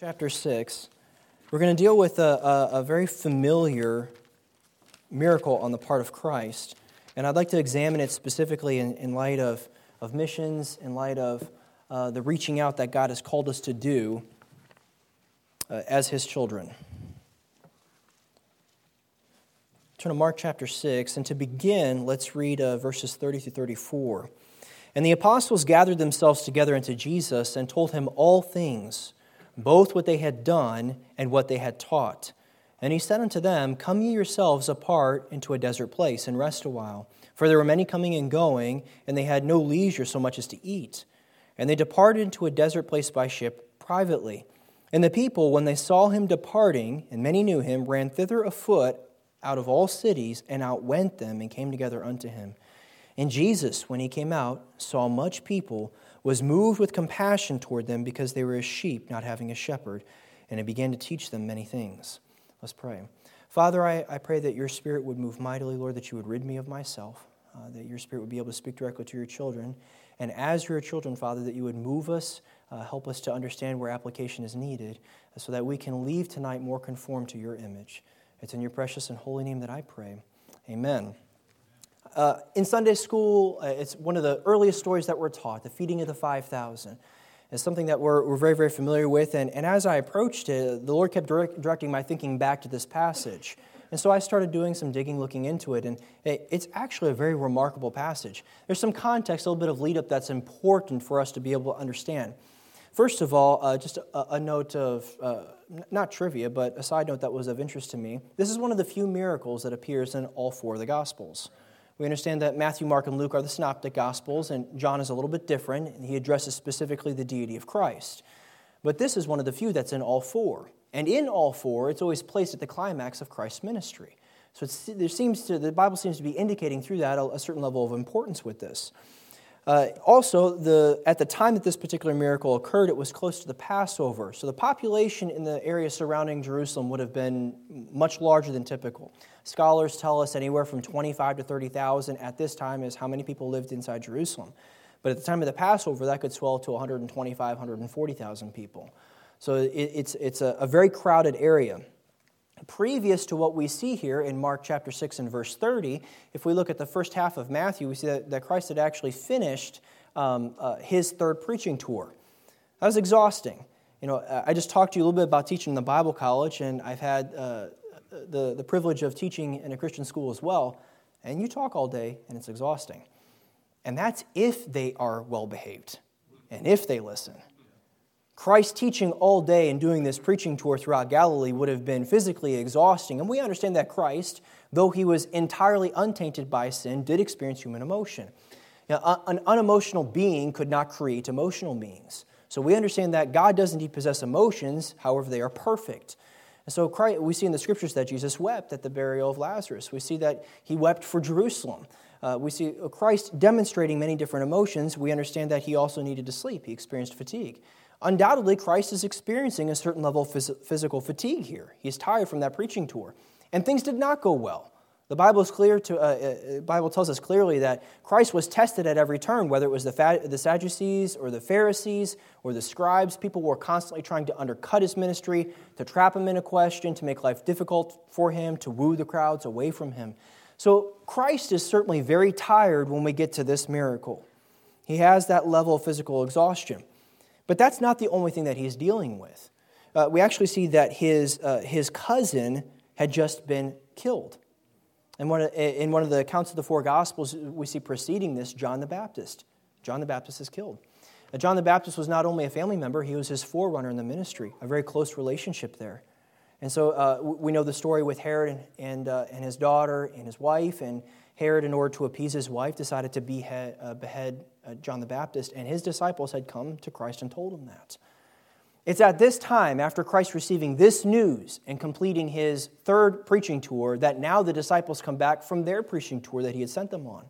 chapter 6, we're going to deal with a, a, a, very familiar miracle on the part of Christ. And I'd like to examine it specifically in, in light of, of missions, in light of uh, the reaching out that God has called us to do uh, as His children. Turn to Mark chapter 6, and to begin, let's read uh, verses 30 through 34. And the apostles gathered themselves together unto Jesus and told him all things both what they had done and what they had taught. And he said unto them, Come ye yourselves apart into a desert place, and rest a while. For there were many coming and going, and they had no leisure so much as to eat. And they departed into a desert place by ship privately. And the people, when they saw him departing, and many knew him, ran thither afoot out of all cities, and outwent them, and came together unto him. And Jesus, when he came out, saw much people was moved with compassion toward them because they were as sheep not having a shepherd, and he began to teach them many things. Let's pray. Father, I, I pray that your spirit would move mightily, Lord, that you would rid me of myself, uh, that your spirit would be able to speak directly to your children. And as your children, Father, that you would move us, uh, help us to understand where application is needed, uh, so that we can leave tonight more conformed to your image. It's in your precious and holy name that I pray. Amen. Uh, in Sunday school, uh, it's one of the earliest stories that we're taught, the feeding of the 5,000. It's something that we're, we're very, very familiar with. And, and as I approached it, the Lord kept direct, directing my thinking back to this passage. And so I started doing some digging, looking into it, and it, it's actually a very remarkable passage. There's some context, a little bit of lead up that's important for us to be able to understand. First of all, uh, just a, a, note of, uh, not trivia, but a side note that was of interest to me. This is one of the few miracles that appears in all four of the Gospels. We understand that Matthew, Mark, and Luke are the synoptic gospels, and John is a little bit different, and he addresses specifically the deity of Christ. But this is one of the few that's in all four. And in all four, it's always placed at the climax of Christ's ministry. So there seems to, the Bible seems to be indicating through that a, a certain level of importance with this. Uh, also, the, at the time that this particular miracle occurred, it was close to the Passover. So the population in the area surrounding Jerusalem would have been much larger than typical. Scholars tell us anywhere from 25 to 30,000 at this time is how many people lived inside Jerusalem. But at the time of the Passover, that could swell to 125, 140,000 people. So it, it's, it's a, a very crowded area. Previous to what we see here in Mark chapter 6 and verse 30, if we look at the first half of Matthew, we see that, that Christ had actually finished um, uh, his third preaching tour. That was exhausting. You know, I just talked to you a little bit about teaching in the Bible college, and I've had uh, the, the privilege of teaching in a Christian school as well, and you talk all day and it's exhausting. And that's if they are well behaved and if they listen. Christ teaching all day and doing this preaching tour throughout Galilee would have been physically exhausting. And we understand that Christ, though he was entirely untainted by sin, did experience human emotion. Now, an unemotional being could not create emotional beings. So we understand that God does indeed possess emotions, however, they are perfect. And so Christ, we see in the scriptures that Jesus wept at the burial of Lazarus. We see that he wept for Jerusalem. Uh, we see Christ demonstrating many different emotions. We understand that he also needed to sleep. He experienced fatigue. Undoubtedly, Christ is experiencing a certain level of phys- physical fatigue here. He's tired from that preaching tour. And things did not go well. The Bible is clear to, uh, uh, Bible tells us clearly that Christ was tested at every turn, whether it was the, the Sadducees or the Pharisees or the scribes. People were constantly trying to undercut his ministry, to trap him in a question, to make life difficult for him, to woo the crowds away from him. So Christ is certainly very tired when we get to this miracle. He has that level of physical exhaustion. But that's not the only thing that he's dealing with. Uh, we actually see that his, uh, his cousin had just been killed. And one, in one of the accounts of the four Gospels, we see preceding this John the Baptist. John the Baptist is killed. Now, John the Baptist was not only a family member, he was his forerunner in the ministry, a very close relationship there. And so uh, we know the story with Herod and, and, uh, and, his daughter and his wife. And Herod, in order to appease his wife, decided to behead, uh, behead uh, Uh, John the Baptist. And his disciples had come to Christ and told him that. It's at this time, after Christ receiving this news and completing his third preaching tour, that now the disciples come back from their preaching tour that he had sent them on.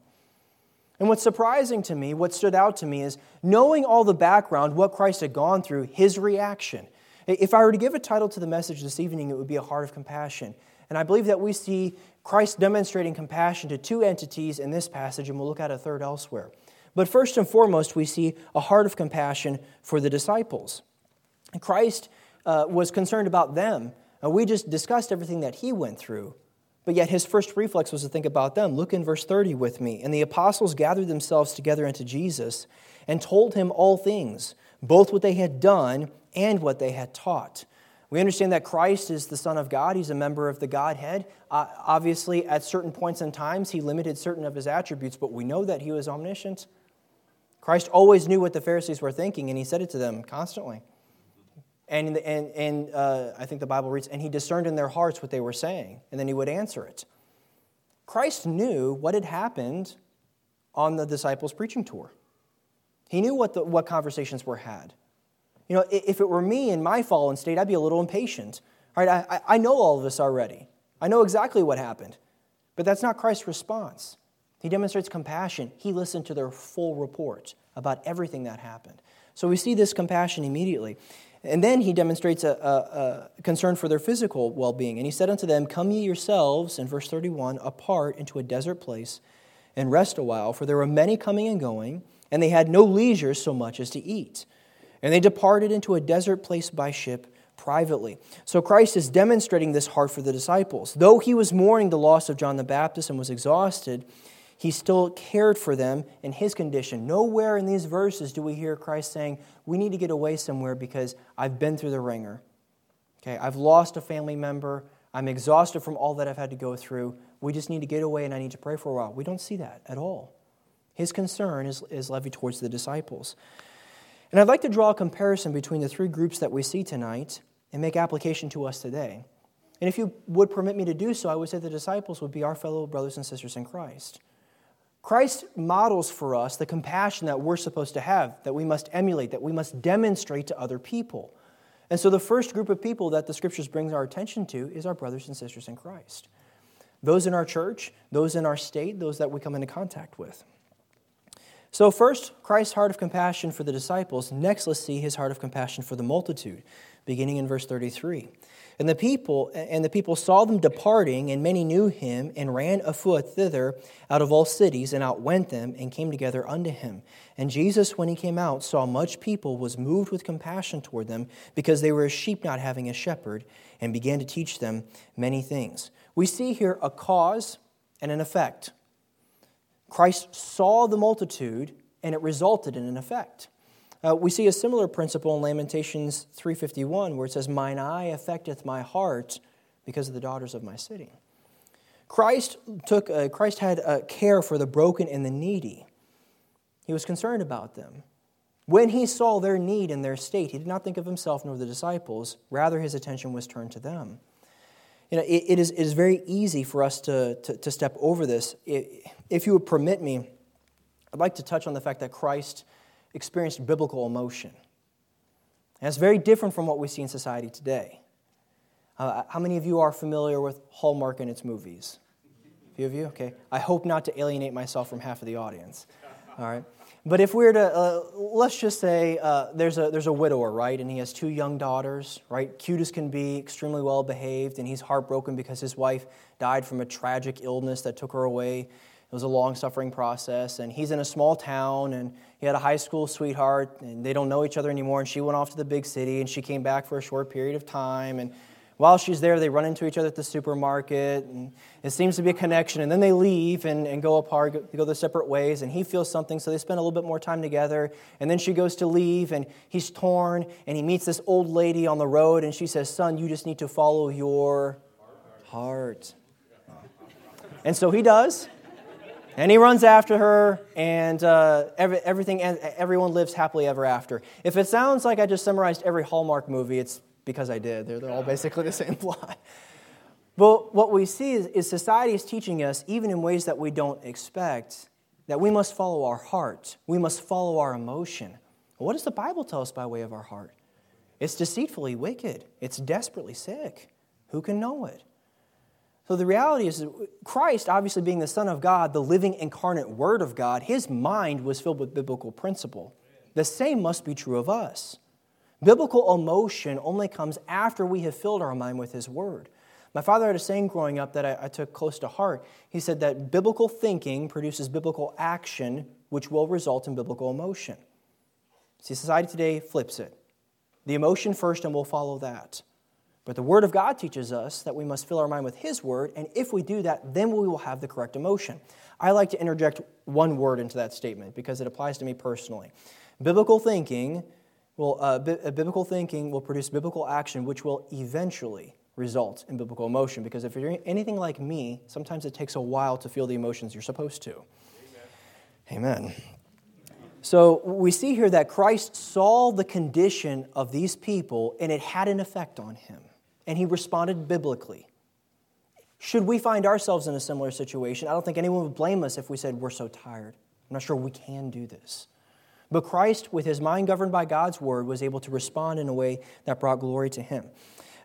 And what's surprising to me, what stood out to me, is knowing all the background, what Christ had gone through, his reaction. If I were to give a title to the message this evening, it would be A Heart of Compassion. And I believe that we see Christ demonstrating compassion to two entities in this passage, and we'll look at a third elsewhere. But first and foremost, we see a heart of compassion for the disciples. Christ uh, was concerned about them. Uh, we just discussed everything that he went through. But yet his first reflex was to think about them. Look in verse 30 with me. And the apostles gathered themselves together unto Jesus and told him all things, both what they had done and what they had taught. We understand that Christ is the Son of God. He's a member of the Godhead. Uh, obviously, at certain points in times, he limited certain of his attributes, but we know that he was omniscient. Christ always knew what the Pharisees were thinking, and he said it to them constantly. And, and, and uh, I think the Bible reads, and he discerned in their hearts what they were saying, and then he would answer it. Christ knew what had happened on the disciples' preaching tour. He knew what, the, what conversations were had. You know, if it were me in my fallen state, I'd be a little impatient. Right? I, I know all of this already. I know exactly what happened. But that's not Christ's response. He demonstrates compassion. He listened to their full report about everything that happened. So we see this compassion immediately. And then he demonstrates a, a, a concern for their physical well being. And he said unto them, Come ye yourselves, in verse 31, apart into a desert place and rest a while, for there were many coming and going, and they had no leisure so much as to eat. And they departed into a desert place by ship privately. So Christ is demonstrating this heart for the disciples. Though he was mourning the loss of John the Baptist and was exhausted, he still cared for them in his condition. Nowhere in these verses do we hear Christ saying, We need to get away somewhere because I've been through the wringer. Okay, I've lost a family member. I'm exhausted from all that I've had to go through. We just need to get away and I need to pray for a while. We don't see that at all. His concern is, is levied towards the disciples. And I'd like to draw a comparison between the three groups that we see tonight and make application to us today. And if you would permit me to do so, I would say the disciples would be our fellow brothers and sisters in Christ. Christ models for us the compassion that we're supposed to have, that we must emulate, that we must demonstrate to other people. And so the first group of people that the scriptures brings our attention to is our brothers and sisters in Christ. Those in our church, those in our state, those that we come into contact with. So, first, Christ's heart of compassion for the disciples. Next, let's see his heart of compassion for the multitude, beginning in verse 33. And the people and the people saw them departing, and many knew him, and ran afoot thither out of all cities, and outwent them, and came together unto him. And Jesus, when he came out, saw much people, was moved with compassion toward them, because they were as sheep not having a shepherd, and began to teach them many things. We see here a cause and an effect. Christ saw the multitude, and it resulted in an effect. Uh, we see a similar principle in Lamentations 3:51 where it says mine eye affecteth my heart because of the daughters of my city. Christ took uh, Christ had uh, care for the broken and the needy. He was concerned about them. When he saw their need and their state, he did not think of himself nor the disciples, rather his attention was turned to them. You know, it, it, is, it is very easy for us to, to, to step over this. It, if you would permit me, I'd like to touch on the fact that Christ experienced biblical emotion. And it's very different from what we see in society today. Uh, how many of you are familiar with Hallmark and its movies? A few of you? Okay. I hope not to alienate myself from half of the audience. All right. But if we were to, uh, let's just say uh, there's, a, there's a widower, right? And he has two young daughters, right? Cute as can be, extremely well behaved, and he's heartbroken because his wife died from a tragic illness that took her away. It was a long suffering process. And he's in a small town and he had a high school sweetheart and they don't know each other anymore. And she went off to the big city and she came back for a short period of time. And while she's there, they run into each other at the supermarket and it seems to be a connection. And then they leave and, and go apart, go, go their separate ways. And he feels something, so they spend a little bit more time together. And then she goes to leave and he's torn and he meets this old lady on the road and she says, Son, you just need to follow your heart. And so he does. And he runs after her, and uh, every, everything, everyone lives happily ever after. If it sounds like I just summarized every Hallmark movie, it's because I did. They're, they're all basically the same plot. But what we see is, is society is teaching us, even in ways that we don't expect, that we must follow our heart. We must follow our emotion. What does the Bible tell us by way of our heart? It's deceitfully wicked, it's desperately sick. Who can know it? So the reality is, Christ, obviously being the Son of God, the living incarnate Word of God, his mind was filled with biblical principle. The same must be true of us. Biblical emotion only comes after we have filled our mind with his Word. My father had a saying growing up that I, I took close to heart. He said that biblical thinking produces biblical action, which will result in biblical emotion. See, society today flips it. The emotion first, and we'll follow that. But the Word of God teaches us that we must fill our mind with His Word, and if we do that, then we will have the correct emotion. I like to interject one word into that statement because it applies to me personally. Biblical thinking will, uh, biblical thinking will produce biblical action, which will eventually result in biblical emotion. Because if you're anything like me, sometimes it takes a while to feel the emotions you're supposed to. Amen. Amen. So we see here that Christ saw the condition of these people and it had an effect on him and he responded biblically. Should we find ourselves in a similar situation, I don't think anyone would blame us if we said, We're so tired. I'm not sure we can do this. But Christ, with his mind governed by God's word, was able to respond in a way that brought glory to him.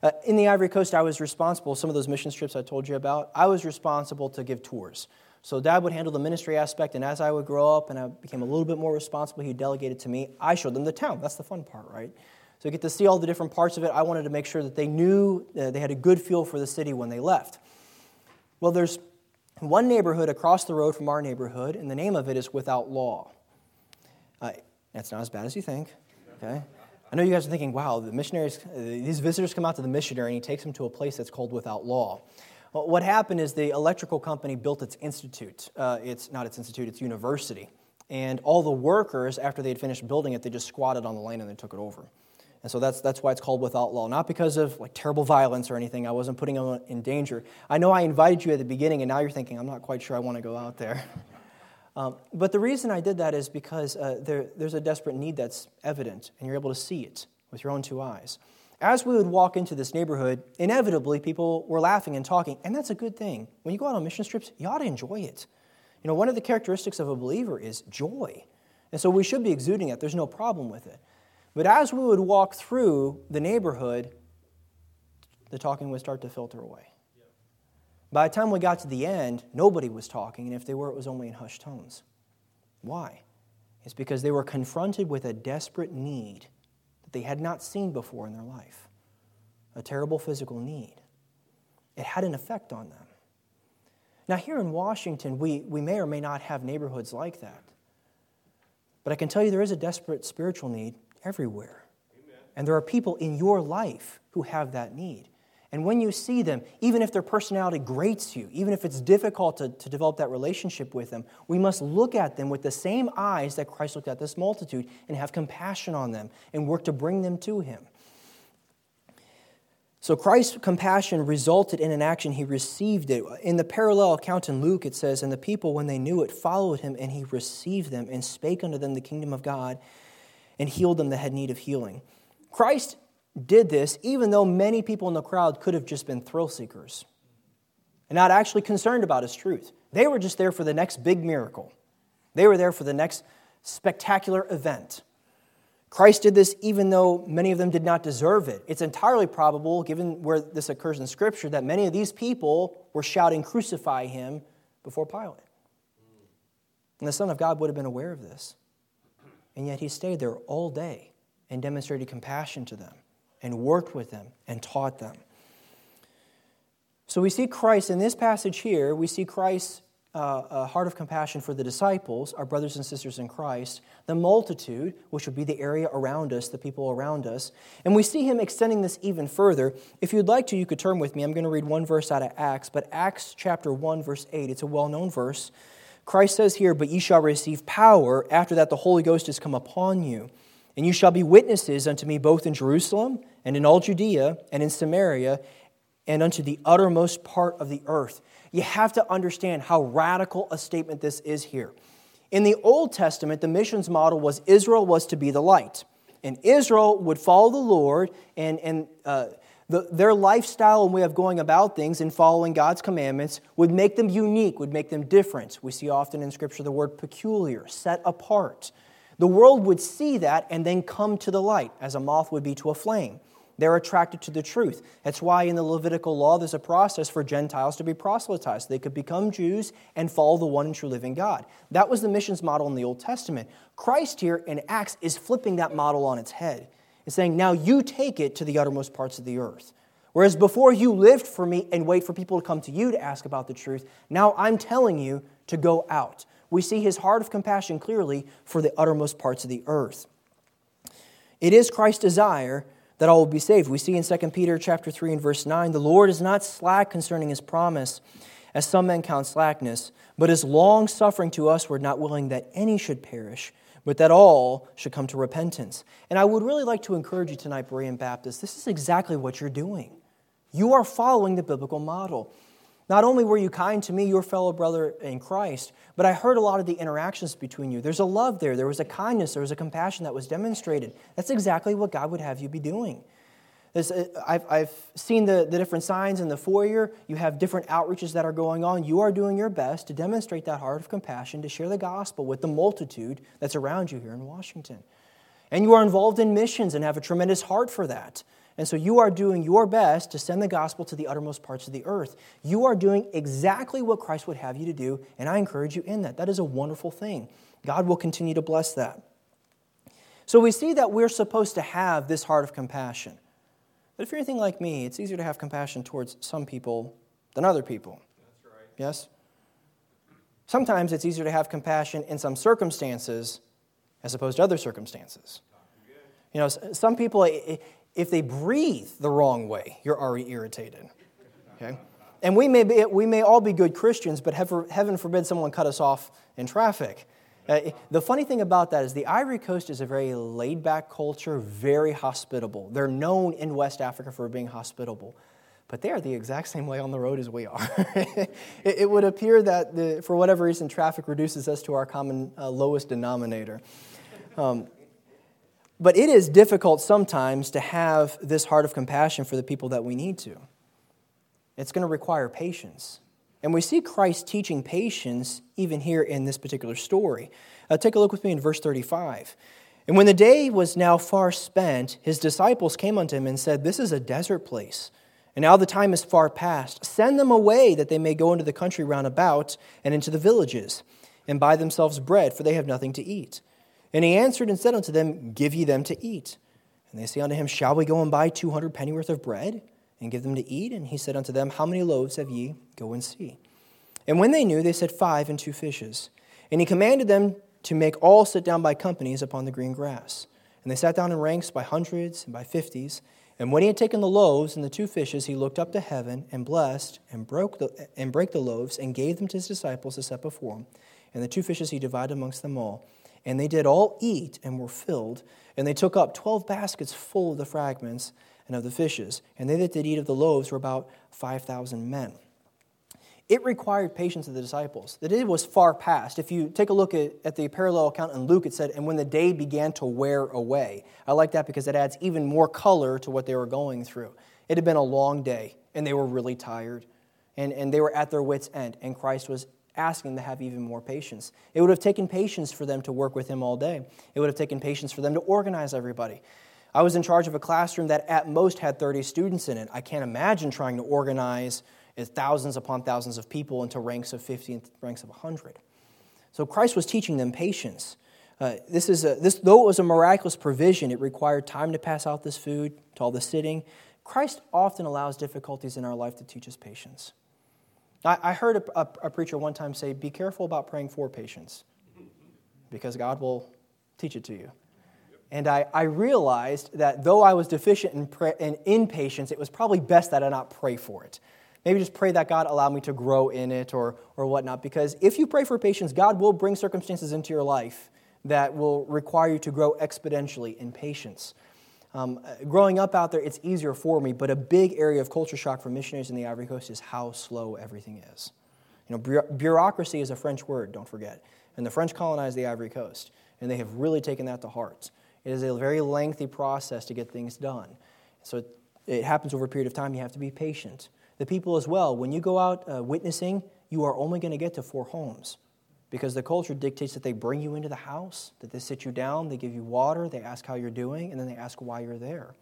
Uh, in the Ivory Coast, I was responsible, some of those mission trips I told you about, I was responsible to give tours. So dad would handle the ministry aspect, and as I would grow up and I became a little bit more responsible, he delegated to me. I showed them the town. That's the fun part, right? So get to see all the different parts of it. I wanted to make sure that they knew uh, they had a good feel for the city when they left. Well, there's one neighborhood across the road from our neighborhood, and the name of it is Without Law. Uh, that's not as bad as you think. Okay. I know you guys are thinking, wow, the missionaries, uh, these visitors come out to the missionary and he takes them to a place that's called Without Law. Well, what happened is the electrical company built its institute. Uh, it's not its institute, it's university. And all the workers, after they had finished building it, they just squatted on the land and they took it over. And so that's, that's why it's called without law. Not because of like terrible violence or anything. I wasn't putting them in danger. I know I invited you at the beginning, and now you're thinking, I'm not quite sure I want to go out there. um, but the reason I did that is because uh, there, there's a desperate need that's evident, and you're able to see it with your own two eyes. As we would walk into this neighborhood, inevitably people were laughing and talking, and that's a good thing. When you go out on mission trips, you ought to enjoy it. You know, one of the characteristics of a believer is joy. And so we should be exuding it. There's no problem with it. But as we would walk through the neighborhood, the talking would start to filter away. By the time we got to the end, nobody was talking, and if they were, it was only in hushed tones. Why? It's because they were confronted with a desperate need that they had not seen before in their life a terrible physical need. It had an effect on them. Now, here in Washington, we, we may or may not have neighborhoods like that. But I can tell you there is a desperate spiritual need everywhere. Amen. And there are people in your life who have that need. And when you see them, even if their personality grates you, even if it's difficult to, to develop that relationship with them, we must look at them with the same eyes that Christ looked at this multitude and have compassion on them and work to bring them to Him. So Christ's compassion resulted in an action. He received it. In the parallel account in Luke, it says, And the people, when they knew it, followed him, and he received them and spake unto them the kingdom of God and healed them that had need of healing. Christ did this even though many people in the crowd could have just been thrill seekers and not actually concerned about his truth. They were just there for the next big miracle, they were there for the next spectacular event. Christ did this even though many of them did not deserve it. It's entirely probable, given where this occurs in Scripture, that many of these people were shouting, Crucify him, before Pilate. And the Son of God would have been aware of this. And yet he stayed there all day and demonstrated compassion to them and worked with them and taught them. So we see Christ in this passage here, we see Christ's uh, a heart of compassion for the disciples, our brothers and sisters in Christ, the multitude, which would be the area around us, the people around us. And we see him extending this even further. If you'd like to, you could turn with me. I'm going to read one verse out of Acts, but Acts chapter 1, verse 8. It's a well known verse. Christ says here, But ye shall receive power, after that the Holy Ghost is come upon you. And you shall be witnesses unto me both in Jerusalem and in all Judea and in Samaria and unto the uttermost part of the earth. You have to understand how radical a statement this is here. In the Old Testament, the missions model was Israel was to be the light. And Israel would follow the Lord, and, and uh, the, their lifestyle and way of going about things and following God's commandments would make them unique, would make them different. We see often in Scripture the word peculiar, set apart. The world would see that and then come to the light, as a moth would be to a flame. They're attracted to the truth. That's why in the Levitical law there's a process for Gentiles to be proselytized. They could become Jews and follow the one and true living God. That was the missions model in the Old Testament. Christ here in Acts is flipping that model on its head and saying, Now you take it to the uttermost parts of the earth. Whereas before you lived for me and wait for people to come to you to ask about the truth, now I'm telling you to go out. We see his heart of compassion clearly for the uttermost parts of the earth. It is Christ's desire that all will be saved. We see in 2 Peter chapter 3 and verse 9, the Lord is not slack concerning his promise, as some men count slackness, but is long suffering to us, we're not willing that any should perish, but that all should come to repentance. And I would really like to encourage you tonight, Berean Baptist, this is exactly what you're doing. You are following the biblical model. Not only were you kind to me, your fellow brother in Christ, but I heard a lot of the interactions between you. There's a love there, there was a kindness, there was a compassion that was demonstrated. That's exactly what God would have you be doing. Uh, I've, I've seen the, the different signs in the foyer. You have different outreaches that are going on. You are doing your best to demonstrate that heart of compassion, to share the gospel with the multitude that's around you here in Washington. And you are involved in missions and have a tremendous heart for that. And so you are doing your best to send the gospel to the uttermost parts of the earth. You are doing exactly what Christ would have you to do, and I encourage you in that. That is a wonderful thing. God will continue to bless that. So we see that we're supposed to have this heart of compassion. But if you're anything like me, it's easier to have compassion towards some people than other people. That's right. Yes? Sometimes it's easier to have compassion in some circumstances as opposed to other circumstances. You know, some people, if they breathe the wrong way, you're already irritated. Okay? And we may, be, we may all be good Christians, but heaven forbid someone cut us off in traffic. Uh, the funny thing about that is the Ivory Coast is a very laid back culture, very hospitable. They're known in West Africa for being hospitable, but they are the exact same way on the road as we are. it, it, would appear that, the, for whatever reason, traffic reduces us to our common uh, lowest denominator. Um, but it is difficult sometimes to have this heart of compassion for the people that we need to. It's going to require patience. And we see Christ teaching patience even here in this particular story. Uh, take a look with me in verse 35. And when the day was now far spent, his disciples came unto him and said, This is a desert place, and now the time is far past. Send them away that they may go into the country round about and into the villages, and buy themselves bread, for they have nothing to eat. And he answered and said unto them, Give ye them to eat. And they say unto him, Shall we go and buy two hundred pennyworth of bread? And give them to eat? And he said unto them, How many loaves have ye? Go and see. And when they knew, they said, Five and two fishes. And he commanded them to make all sit down by companies upon the green grass. And they sat down in ranks by hundreds and by fifties. And when he had taken the loaves and the two fishes, he looked up to heaven and blessed and broke the, and brake the loaves and gave them to his disciples to set before him. And the two fishes he divided amongst them all. And they did all eat and were filled. And they took up twelve baskets full of the fragments and of the fishes. And they that did eat of the loaves were about 5,000 men. It required patience of the disciples. The day was far past. If you take a look at, at the parallel account in Luke, it said, and when the day began to wear away. I like that because it adds even more color to what they were going through. It had been a long day, and they were really tired, and, and they were at their wits' end, and Christ was asking them to have even more patience. It would have taken patience for them to work with him all day. It would have taken patience for them to organize everybody. I was in charge of a classroom that at most had 30 students in it. I can't imagine trying to organize thousands upon thousands of people into ranks of 50 and ranks of 100. So Christ was teaching them patience. Uh, this is a, this, though it was a miraculous provision, it required time to pass out this food to all the sitting. Christ often allows difficulties in our life to teach us patience. I, I heard a, a, a preacher one time say, Be careful about praying for patience, because God will teach it to you. And I, I realized that though I was deficient in, pray, in, in patience, it was probably best that I not pray for it. Maybe just pray that God allow me to grow in it or, or whatnot. Because if you pray for patience, God will bring circumstances into your life that will require you to grow exponentially in patience. Um, growing up out there, it's easier for me, but a big area of culture shock for missionaries in the Ivory Coast is how slow everything is. You know, bureaucracy is a French word, don't forget. And the French colonized the Ivory Coast, and they have really taken that to heart. It is a very lengthy process to get things done. So it, it happens over a period of time. You have to be patient. The people as well, when you go out uh, witnessing, you are only going to get to four homes because the culture dictates that they bring you into the house, that they sit you down, they give you water, they ask how you're doing, and then they ask why you're there.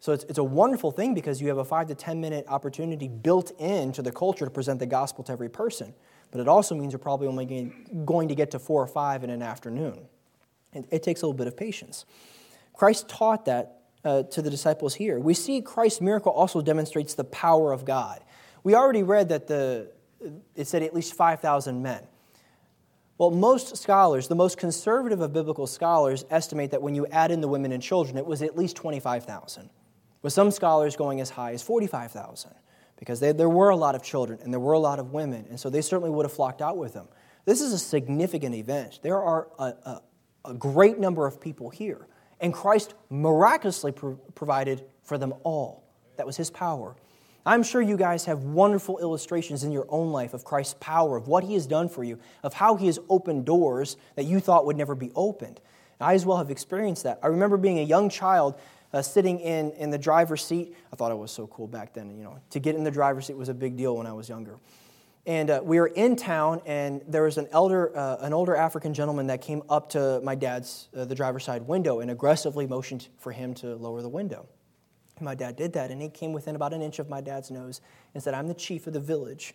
So it's, it's a wonderful thing because you have a five to 10 minute opportunity built into the culture to present the gospel to every person. But it also means you're probably only going to get to four or five in an afternoon. It, it takes a little bit of patience. Christ taught that uh, to the disciples here. We see Christ's miracle also demonstrates the power of God. We already read that the, it said at least 5,000 men. Well, most scholars, the most conservative of biblical scholars, estimate that when you add in the women and children, it was at least 25,000, with some scholars going as high as 45,000, because they, there were a lot of children and there were a lot of women, and so they certainly would have flocked out with them. This is a significant event. There are a, a, a great number of people here, and Christ miraculously pro- provided for them all. That was his power. I'm sure you guys have wonderful illustrations in your own life of Christ's power, of what he has done for you, of how he has opened doors that you thought would never be opened. I as well have experienced that. I remember being a young child uh, sitting in, in the driver's seat. I thought it was so cool back then. You know, to get in the driver's seat was a big deal when I was younger. And uh, we were in town, and there was an elder, uh, an older African gentleman that came up to my dad's, uh, the driver's side window, and aggressively motioned for him to lower the window. My dad did that, and he came within about an inch of my dad's nose and said, I'm the chief of the village,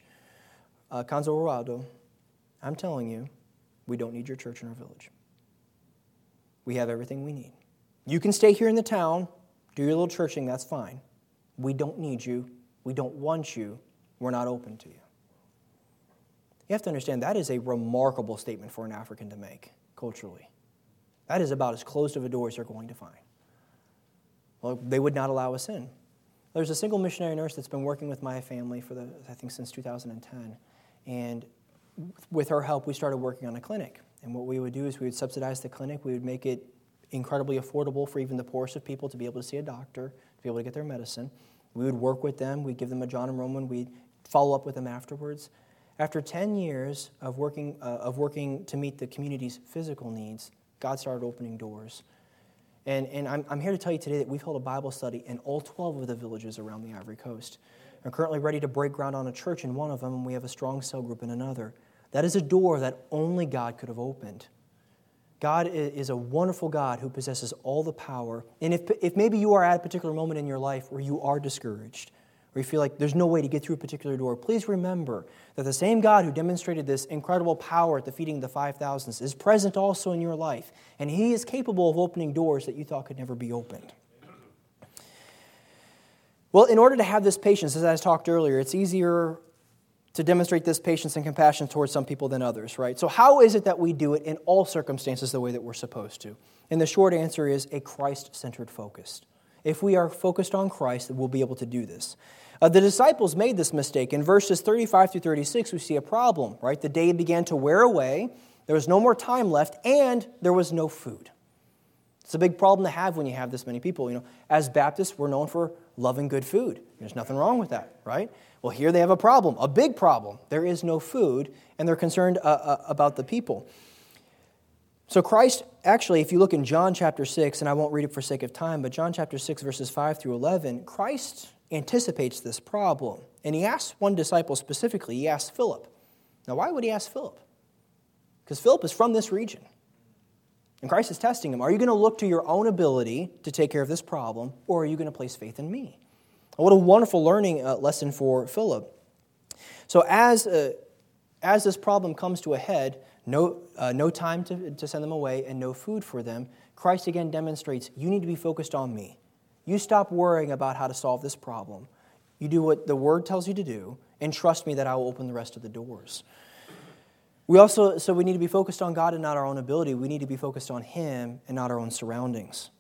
uh, Kanzo I'm telling you, we don't need your church in our village. We have everything we need. You can stay here in the town, do your little churching, that's fine. We don't need you. We don't want you. We're not open to you. You have to understand that is a remarkable statement for an African to make culturally. That is about as closed of a door as you're going to find. Well, they would not allow us in. There's a single missionary nurse that's been working with my family for the, I think, since 2010. And with her help, we started working on a clinic. And what we would do is we would subsidize the clinic. We would make it incredibly affordable for even the poorest of people to be able to see a doctor, to be able to get their medicine. We would work with them. We'd give them a John and Roman. We'd follow up with them afterwards. After 10 years of working, uh, of working to meet the community's physical needs, God started opening doors. And, and I'm, I'm here to tell you today that we've held a Bible study in all 12 of the villages around the Ivory Coast. We're currently ready to break ground on a church in one of them, and we have a strong cell group in another. That is a door that only God could have opened. God is a wonderful God who possesses all the power. And if, if maybe you are at a particular moment in your life where you are discouraged, or you feel like there's no way to get through a particular door, please remember that the same God who demonstrated this incredible power at the feeding of the 5,000s is present also in your life. And He is capable of opening doors that you thought could never be opened. Well, in order to have this patience, as I talked earlier, it's easier to demonstrate this patience and compassion towards some people than others, right? So, how is it that we do it in all circumstances the way that we're supposed to? And the short answer is a Christ centered focus. If we are focused on Christ, we'll be able to do this. Uh, the disciples made this mistake. In verses 35 through 36, we see a problem, right? The day began to wear away, there was no more time left, and there was no food. It's a big problem to have when you have this many people. You know, as Baptists, we're known for loving good food. There's nothing wrong with that, right? Well, here they have a problem, a big problem. There is no food, and they're concerned uh, uh, about the people. So, Christ, actually, if you look in John chapter 6, and I won't read it for sake of time, but John chapter 6, verses 5 through 11, Christ anticipates this problem. And he asks one disciple specifically, he asks Philip. Now, why would he ask Philip? Because Philip is from this region. And Christ is testing him. Are you going to look to your own ability to take care of this problem, or are you going to place faith in me? What a wonderful learning uh, lesson for Philip. So, as, uh, as this problem comes to a head, no, uh, no time to, to send them away, and no food for them, Christ again demonstrates you need to be focused on me. You stop worrying about how to solve this problem. You do what the Word tells you to do, and trust me that I will open the rest of the doors. We also, so we need to be focused on God and not our own ability. We need to be focused on Him and not our own surroundings.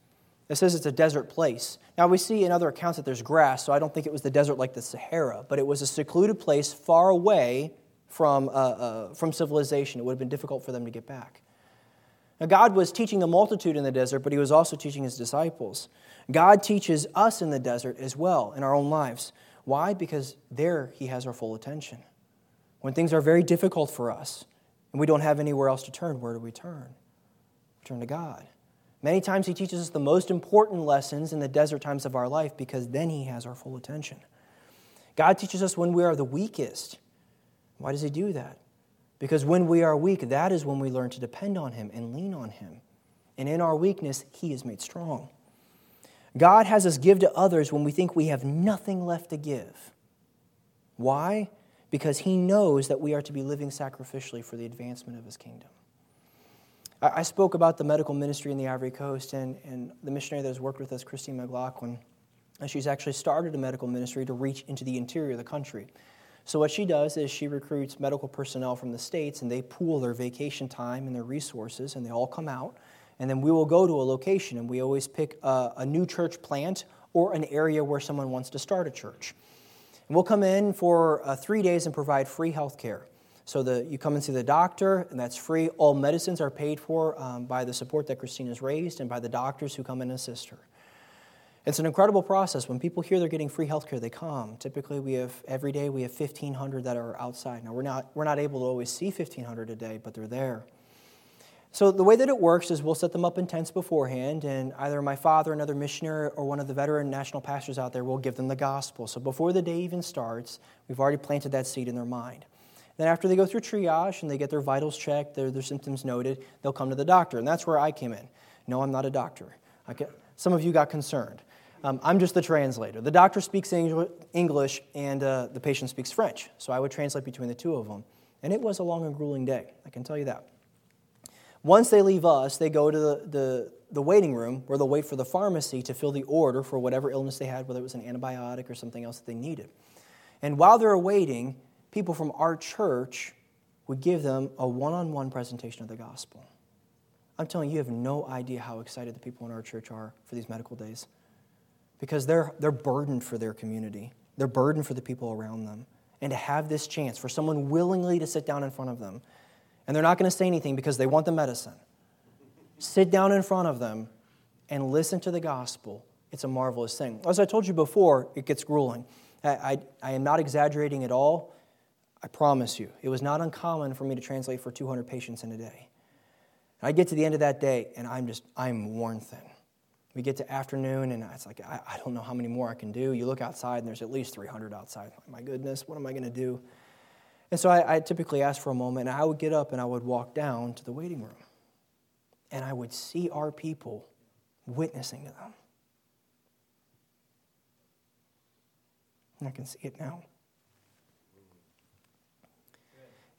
It says it's a desert place. Now, we see in other accounts that there's grass, so I don't think it was the desert like the Sahara, but it was a secluded place far away from, uh, uh, from civilization. It would have been difficult for them to get back. Now, God was teaching the multitude in the desert, but He was also teaching His disciples. God teaches us in the desert as well in our own lives. Why? Because there He has our full attention. When things are very difficult for us and we don't have anywhere else to turn, where do we turn? We turn to God. Many times He teaches us the most important lessons in the desert times of our life because then He has our full attention. God teaches us when we are the weakest. Why does He do that? Because when we are weak, that is when we learn to depend on Him and lean on Him. And in our weakness, He is made strong. God has us give to others when we think we have nothing left to give. Why? Because He knows that we are to be living sacrificially for the advancement of His kingdom. I spoke about the medical ministry in the Ivory Coast, and, and the missionary that has worked with us, Christine McLaughlin, she's actually started a medical ministry to reach into the interior of the country. So, what she does is she recruits medical personnel from the States and they pool their vacation time and their resources and they all come out. And then we will go to a location and we always pick a, a new church plant or an area where someone wants to start a church. And we'll come in for uh, three days and provide free health care. So the, you come and see the doctor, and that's free. All medicines are paid for um, by the support that Christine has raised and by the doctors who come and assist her. It's an incredible process. When people hear they're getting free health care, they come. Typically, we have every day we have 1,500 that are outside. Now, we're not, we're not able to always see 1,500 a day, but they're there. So, the way that it works is we'll set them up in tents beforehand, and either my father, another missionary, or one of the veteran national pastors out there will give them the gospel. So, before the day even starts, we've already planted that seed in their mind. Then, after they go through triage and they get their vitals checked, their, their symptoms noted, they'll come to the doctor. And that's where I came in. No, I'm not a doctor. some of you got concerned. Um, I'm just the translator. The doctor speaks English and uh, the patient speaks French, so I would translate between the two of them. And it was a long and grueling day, I can tell you that. Once they leave us, they go to the, the, the waiting room where they'll wait for the pharmacy to fill the order for whatever illness they had, whether it was an antibiotic or something else that they needed. And while they're waiting, people from our church would give them a one on one presentation of the gospel. I'm telling you, you have no idea how excited the people in our church are for these medical days because they're, they're burdened for their community, they're burdened for the people around them. And to have this chance for someone willingly to sit down in front of them, and they're not going to say anything because they want the medicine. Sit down in front of them and listen to the gospel. It's a marvelous thing. As I told you before, it gets grueling. I, I, I am not exaggerating at all. I promise you. It was not uncommon for me to translate for 200 patients in a day. I get to the end of that day, and I'm just, I'm worn thin. We get to afternoon, and it's like, I, I, don't know how many more I can do. You look outside, and there's at least 300 outside. My goodness, what am I going to do? And so I, I typically ask for a moment, and I would get up and I would walk down to the waiting room. And I would see our people witnessing to them. And I can see it now.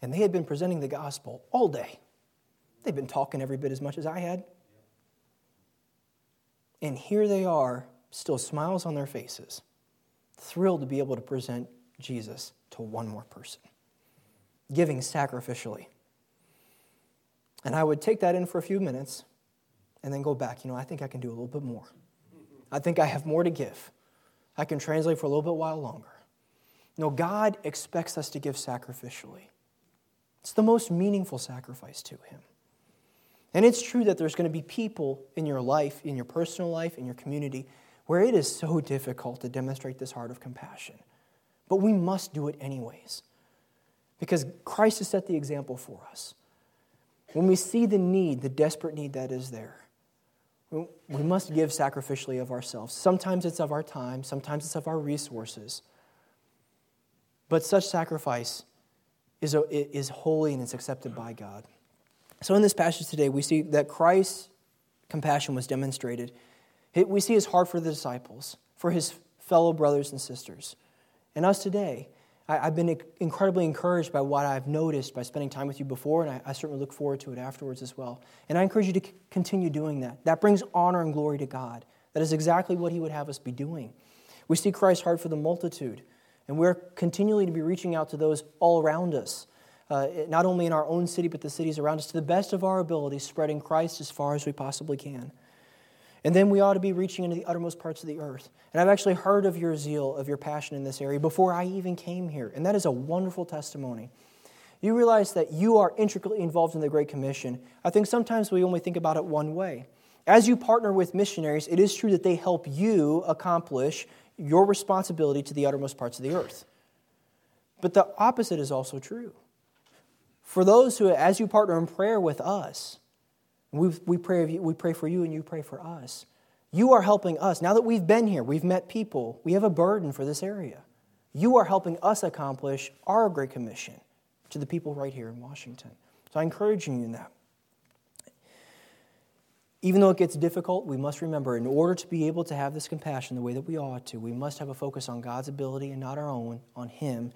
And they had been presenting the gospel all day. They'd been talking every bit as much as I had. And here they are, still smiles on their faces, thrilled to be able to present Jesus to one more person, giving sacrificially. And I would take that in for a few minutes and then go back. You know, I think I can do a little bit more. I think I have more to give. I can translate for a little bit while longer. No, God expects us to give sacrificially. It's the most meaningful sacrifice to Him. And it's true that there's going to be people in your life, in your personal life, in your community, where it is so difficult to demonstrate this heart of compassion. But we must do it anyways. Because Christ has set the example for us. When we see the need, the desperate need that is there, we must give sacrificially of ourselves. Sometimes it's of our time, sometimes it's of our resources. But such sacrifice is, is holy and it's accepted by God. So, in this passage today, we see that Christ's compassion was demonstrated. We see his heart for the disciples, for his fellow brothers and sisters. And us today, I've been incredibly encouraged by what I've noticed by spending time with you before, and I certainly look forward to it afterwards as well. And I encourage you to continue doing that. That brings honor and glory to God. That is exactly what He would have us be doing. We see Christ's heart for the multitude, and we're continually to be reaching out to those all around us uh, not only in our own city, but the cities around us, to the best of our ability, spreading Christ as far as we possibly can. And then we ought to be reaching into the uttermost parts of the earth. And I've actually heard of your zeal, of your passion in this area before I even came here. And that is a wonderful testimony. You realize that you are intricately involved in the Great Commission. I think sometimes we only think about it one way. As you partner with missionaries, it is true that they help you accomplish your responsibility to the uttermost parts of the earth. But the opposite is also true. For those who, as you partner in prayer with us, we, we, pray, we pray for you and you pray for us. You are helping us. Now that we've been here, we've met people, we have a burden for this area. You are helping us accomplish our Great Commission to the people right here in Washington. So I encourage you in that. Even though it gets difficult, we must remember in order to be able to have this compassion the way that we ought to, we must have a focus on God's ability and not our own, on Him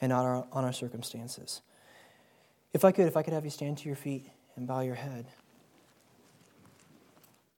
and not our, on our circumstances. If I could, if I could have you stand to your feet and bow your head.